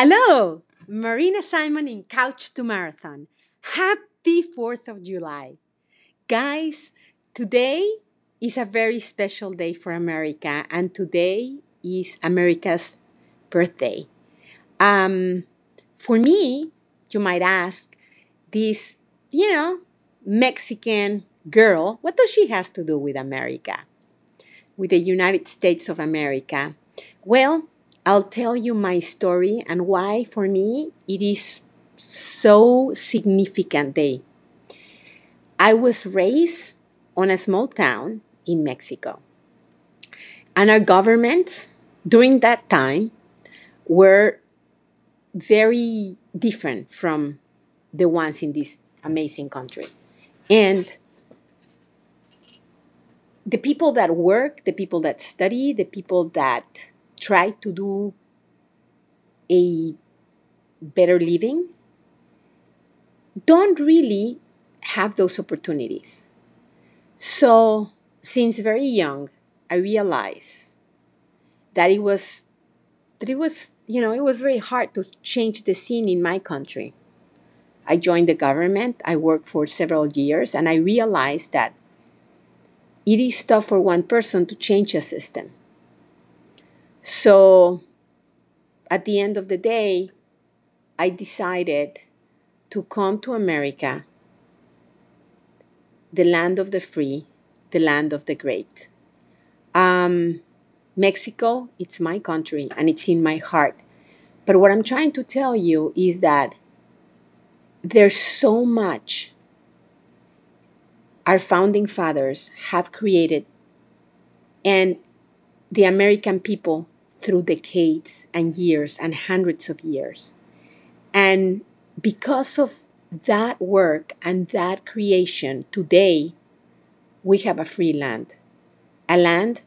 Hello, Marina Simon in Couch to Marathon. Happy 4th of July. Guys, today is a very special day for America, and today is America's birthday. Um, for me, you might ask, this, you know, Mexican girl, what does she has to do with America? With the United States of America? Well, I'll tell you my story and why, for me, it is so significant day. I was raised on a small town in Mexico. And our governments during that time were very different from the ones in this amazing country. And the people that work, the people that study, the people that try to do a better living don't really have those opportunities. So, since very young, I realized that it was that it was, you know, it was very hard to change the scene in my country. I joined the government, I worked for several years, and I realized that it is tough for one person to change a system. So at the end of the day, I decided to come to America, the land of the free, the land of the great. Um, Mexico, it's my country and it's in my heart. But what I'm trying to tell you is that there's so much our founding fathers have created and the American people through decades and years and hundreds of years. And because of that work and that creation, today we have a free land, a land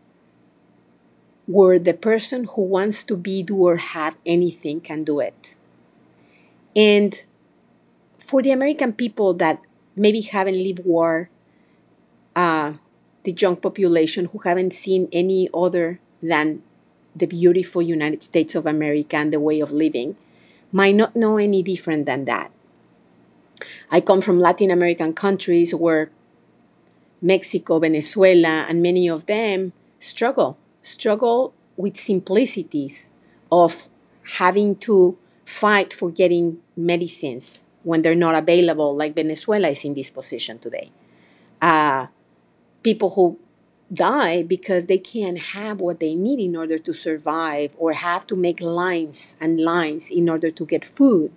where the person who wants to be, do, or have anything can do it. And for the American people that maybe haven't lived war, uh, the young population who haven't seen any other than the beautiful United States of America and the way of living might not know any different than that. I come from Latin American countries where Mexico, Venezuela, and many of them struggle, struggle with simplicities of having to fight for getting medicines when they're not available, like Venezuela is in this position today. Uh, people who die because they can't have what they need in order to survive or have to make lines and lines in order to get food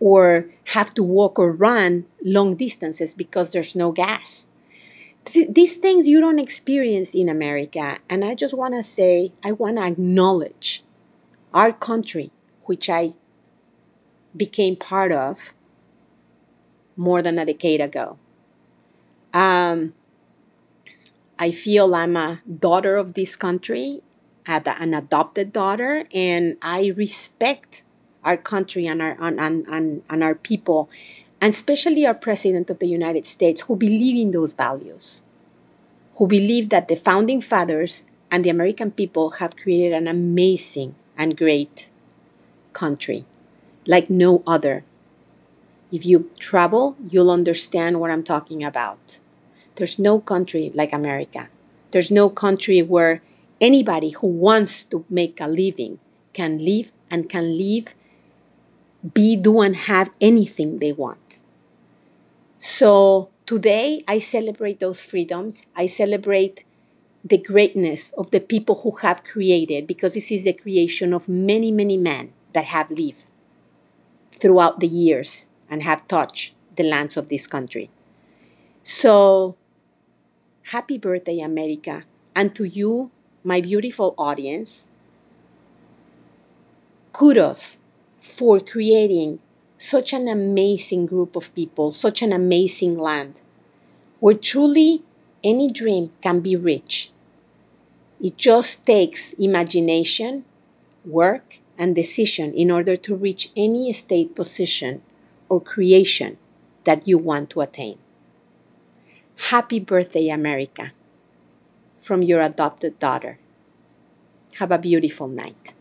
or have to walk or run long distances because there's no gas. These things you don't experience in America. And I just want to say, I want to acknowledge our country, which I became part of more than a decade ago. Um, I feel I'm a daughter of this country, an adopted daughter, and I respect our country and our and, and, and our people, and especially our president of the United States, who believe in those values, who believe that the founding fathers and the American people have created an amazing and great country, like no other. If you travel, you'll understand what I'm talking about. There's no country like America. There's no country where anybody who wants to make a living can live and can live, be, do, and have anything they want. So today I celebrate those freedoms. I celebrate the greatness of the people who have created, because this is the creation of many, many men that have lived throughout the years and have touched the lands of this country. So Happy birthday, America. And to you, my beautiful audience, kudos for creating such an amazing group of people, such an amazing land, where truly any dream can be reached. It just takes imagination, work, and decision in order to reach any state position or creation that you want to attain. Happy birthday, America, from your adopted daughter. Have a beautiful night.